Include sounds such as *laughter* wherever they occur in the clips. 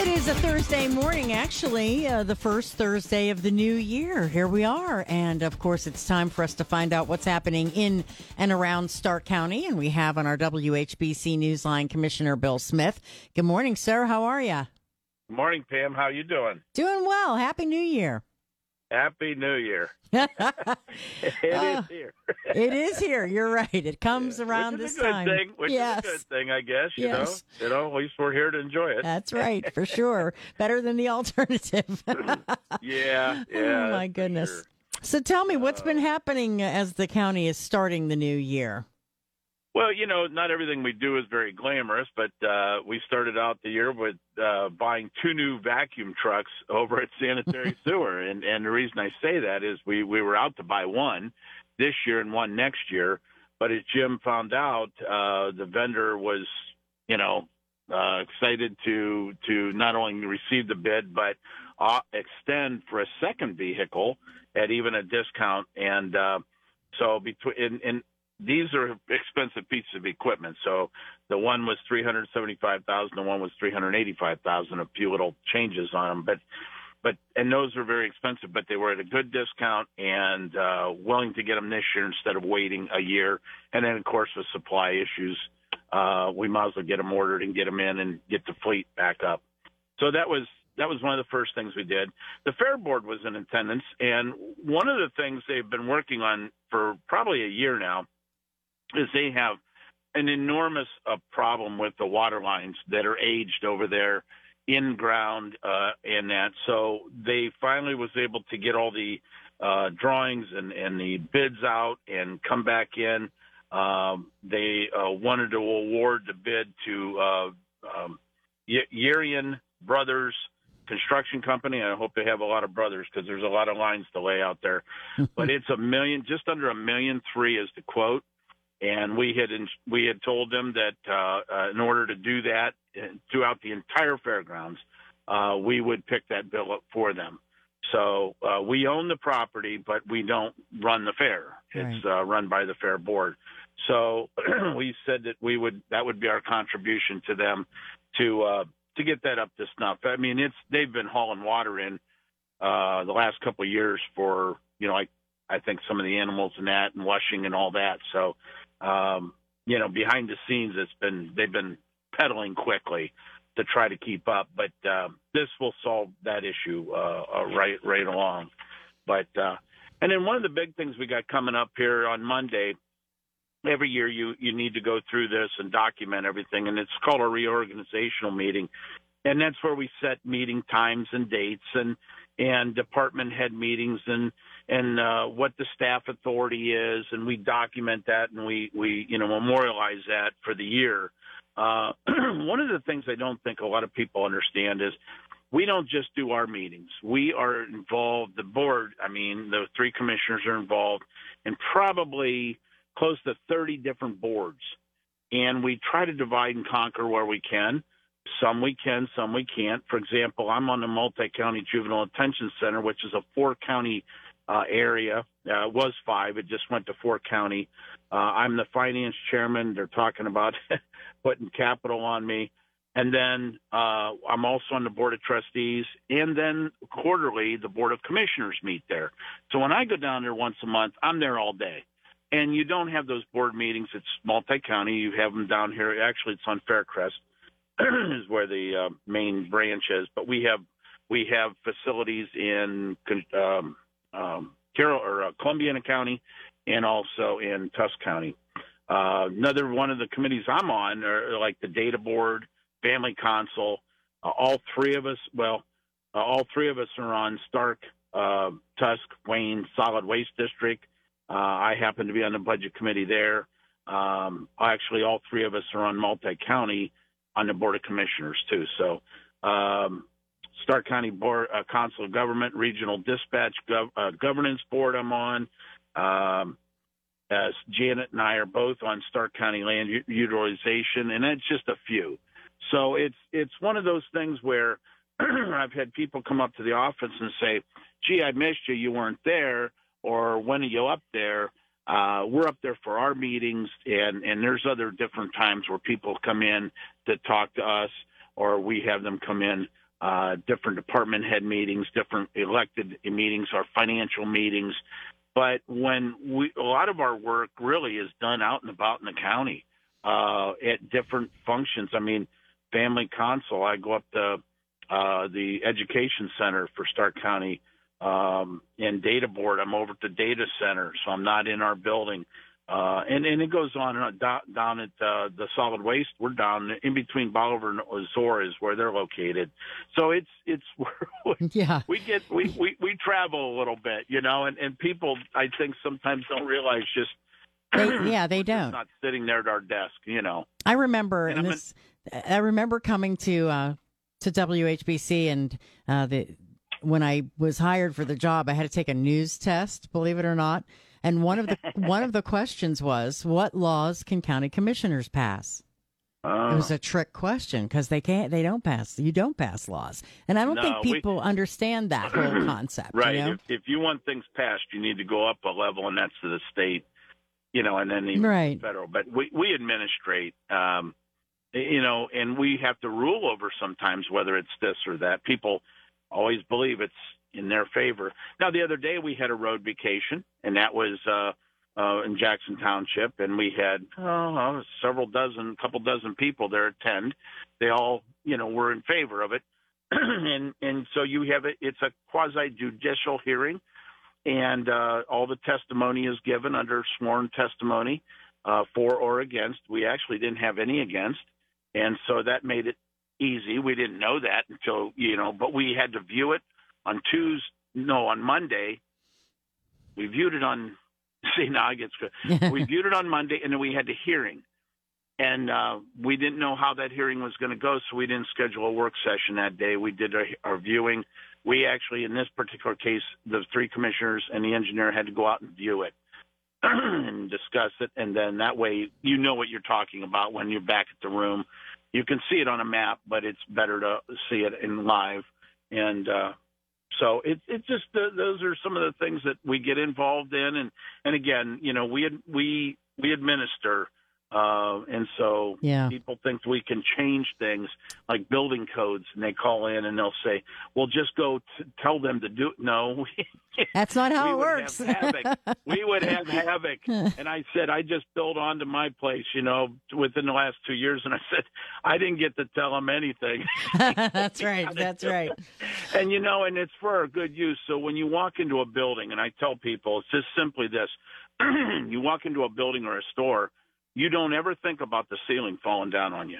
It is a Thursday morning, actually, uh, the first Thursday of the new year. Here we are. And of course, it's time for us to find out what's happening in and around Stark County. And we have on our WHBC Newsline Commissioner Bill Smith. Good morning, sir. How are you? Good Morning, Pam. How are you doing? Doing well. Happy New Year. Happy New Year. *laughs* *laughs* it Uh, is here. It is here. You're right. It comes around which is this time. thing. Which yes. is a good thing, I guess. You Yes. know, you know, at least we're here to enjoy it. That's *laughs* right, for sure. Better than the alternative. *laughs* *laughs* yeah, yeah. oh, my goodness. sure. So tell me, what's been happening as the county is starting the new year? Well, you know, not everything we do is very glamorous, but uh, we started out the year with uh, buying two new vacuum trucks over at Sanitary Sewer, and and the reason I say that is we we were out to buy one this year and one next year, but as Jim found out, uh, the vendor was, you know, uh, excited to to not only receive the bid but uh, extend for a second vehicle at even a discount, and uh, so between in, in these are expensive pieces of equipment. So the one was three hundred seventy-five thousand, the one was three hundred eighty-five thousand. A few little changes on them, but but and those were very expensive, but they were at a good discount and uh, willing to get them this year instead of waiting a year. And then of course with supply issues, uh, we might as well get them ordered and get them in and get the fleet back up. So that was that was one of the first things we did. The fair board was in attendance, and one of the things they've been working on for probably a year now is they have an enormous uh, problem with the water lines that are aged over there in ground uh, and that. So they finally was able to get all the uh, drawings and, and the bids out and come back in. Um, they uh, wanted to award the bid to uh, um, Y- Yerian Brothers Construction Company. I hope they have a lot of brothers because there's a lot of lines to lay out there. *laughs* but it's a million, just under a million three is the quote and we had we had told them that uh, uh, in order to do that uh, throughout the entire fairgrounds, uh, we would pick that bill up for them. So uh, we own the property, but we don't run the fair. It's uh, run by the fair board. So *clears throat* we said that we would that would be our contribution to them to uh, to get that up to snuff. I mean, it's they've been hauling water in uh, the last couple of years for you know like I think some of the animals and that and washing and all that. So um, you know, behind the scenes, it's been they've been pedaling quickly to try to keep up. But uh, this will solve that issue uh, uh, right right along. But uh, and then one of the big things we got coming up here on Monday. Every year you you need to go through this and document everything, and it's called a reorganizational meeting, and that's where we set meeting times and dates and and department head meetings and and uh, what the staff authority is, and we document that and we we you know memorialize that for the year. Uh, *clears throat* one of the things I don't think a lot of people understand is we don't just do our meetings. We are involved. The board, I mean, the three commissioners are involved and probably close to 30 different boards, and we try to divide and conquer where we can. Some we can, some we can't. For example, I'm on the multi-county juvenile detention center, which is a four-county uh, area. Uh, it was five. It just went to four county. Uh, I'm the finance chairman. They're talking about *laughs* putting capital on me. And then uh, I'm also on the board of trustees. And then quarterly, the board of commissioners meet there. So when I go down there once a month, I'm there all day. And you don't have those board meetings. It's multi-county. You have them down here. Actually, it's on Faircrest *clears throat* is where the uh, main branch is. But we have we have facilities in um, um, Carroll or uh, Columbiana County and also in Tusc County. Uh, another one of the committees I'm on are like the data board, family council. Uh, all three of us, well, uh, all three of us are on Stark, uh, Tusc, Wayne Solid Waste District. Uh, I happen to be on the budget committee there. Um, actually, all three of us are on multi-county on the board of commissioners too. So, um, Stark County Board, uh, Council of Government, Regional Dispatch Gov- uh, Governance Board. I'm on. Um, as Janet and I are both on Stark County Land U- Utilization, and that's just a few. So it's it's one of those things where *clears throat* I've had people come up to the office and say, "Gee, I missed you. You weren't there." Or when are you up there? Uh, we're up there for our meetings, and and there's other different times where people come in to talk to us, or we have them come in uh, different department head meetings, different elected meetings, our financial meetings. But when we, a lot of our work really is done out and about in the county uh, at different functions. I mean, family council, I go up to uh, the education center for Stark County um, and data board. I'm over at the data center, so I'm not in our building. Uh, and, and it goes on and down, down at uh, the solid waste. We're down in between Bolivar and Azores where they're located. So it's it's *laughs* yeah. We get we, we we travel a little bit, you know, and and people I think sometimes don't realize just they, yeah they *clears throat* don't not sitting there at our desk, you know. I remember and, and this. I remember coming to uh, to WHBC and uh, the when I was hired for the job, I had to take a news test. Believe it or not and one of the *laughs* one of the questions was, "What laws can county commissioners pass?" Uh, it was a trick question because they can't, they don't pass, you don't pass laws, and I don't no, think people we, understand that whole *clears throat* concept. Right. You know? if, if, you want things passed, you need to go up a level, and that's to the state, you know, and then even right. federal. But we we administrate, um, you know, and we have to rule over sometimes whether it's this or that. People always believe it's in their favor. Now, the other day we had a road vacation, and that was uh, uh, in Jackson Township, and we had oh, several dozen, couple dozen people there attend. They all, you know, were in favor of it, *clears throat* and and so you have it. It's a quasi judicial hearing, and uh, all the testimony is given under sworn testimony, uh, for or against. We actually didn't have any against, and so that made it easy. We didn't know that until you know, but we had to view it on Tuesday, no, on Monday. We viewed it on. *laughs* See, now I get *laughs* we viewed it on Monday, and then we had the hearing, and uh, we didn't know how that hearing was going to go, so we didn't schedule a work session that day. We did our, our viewing. We actually, in this particular case, the three commissioners and the engineer had to go out and view it *clears throat* and discuss it, and then that way you know what you're talking about when you're back at the room. You can see it on a map, but it's better to see it in live. And uh, so it it just uh, those are some of the things that we get involved in, and and again, you know, we we we administer uh, and so yeah. people think we can change things like building codes, and they call in and they'll say, "Well, just go t- tell them to do." It. No, *laughs* that's not how it works. *laughs* we would have havoc. *laughs* And I said, I just built onto my place, you know, within the last two years, and I said, I didn't get to tell them anything. that's right. That's right. And you know, and it's for good use. So when you walk into a building, and I tell people, it's just simply this: *clears throat* you walk into a building or a store you don't ever think about the ceiling falling down on you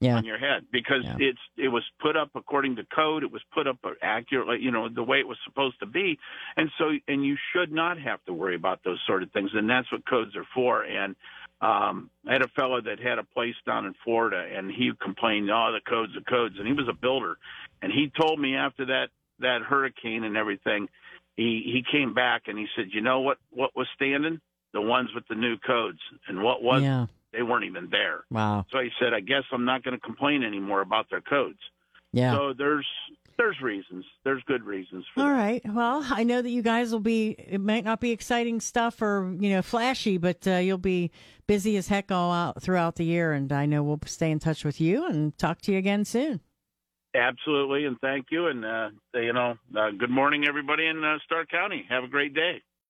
yeah. on your head because yeah. it's it was put up according to code it was put up accurately you know the way it was supposed to be and so and you should not have to worry about those sort of things and that's what codes are for and um I had a fellow that had a place down in Florida and he complained oh the codes the codes and he was a builder and he told me after that that hurricane and everything he he came back and he said you know what what was standing the ones with the new codes. And what was yeah. they weren't even there. Wow. So he said, I guess I'm not going to complain anymore about their codes. Yeah. So there's there's reasons. There's good reasons. All that. right. Well, I know that you guys will be. It might not be exciting stuff or you know flashy, but uh, you'll be busy as heck all out throughout the year. And I know we'll stay in touch with you and talk to you again soon. Absolutely, and thank you. And uh, you know, uh, good morning, everybody in uh, Stark County. Have a great day.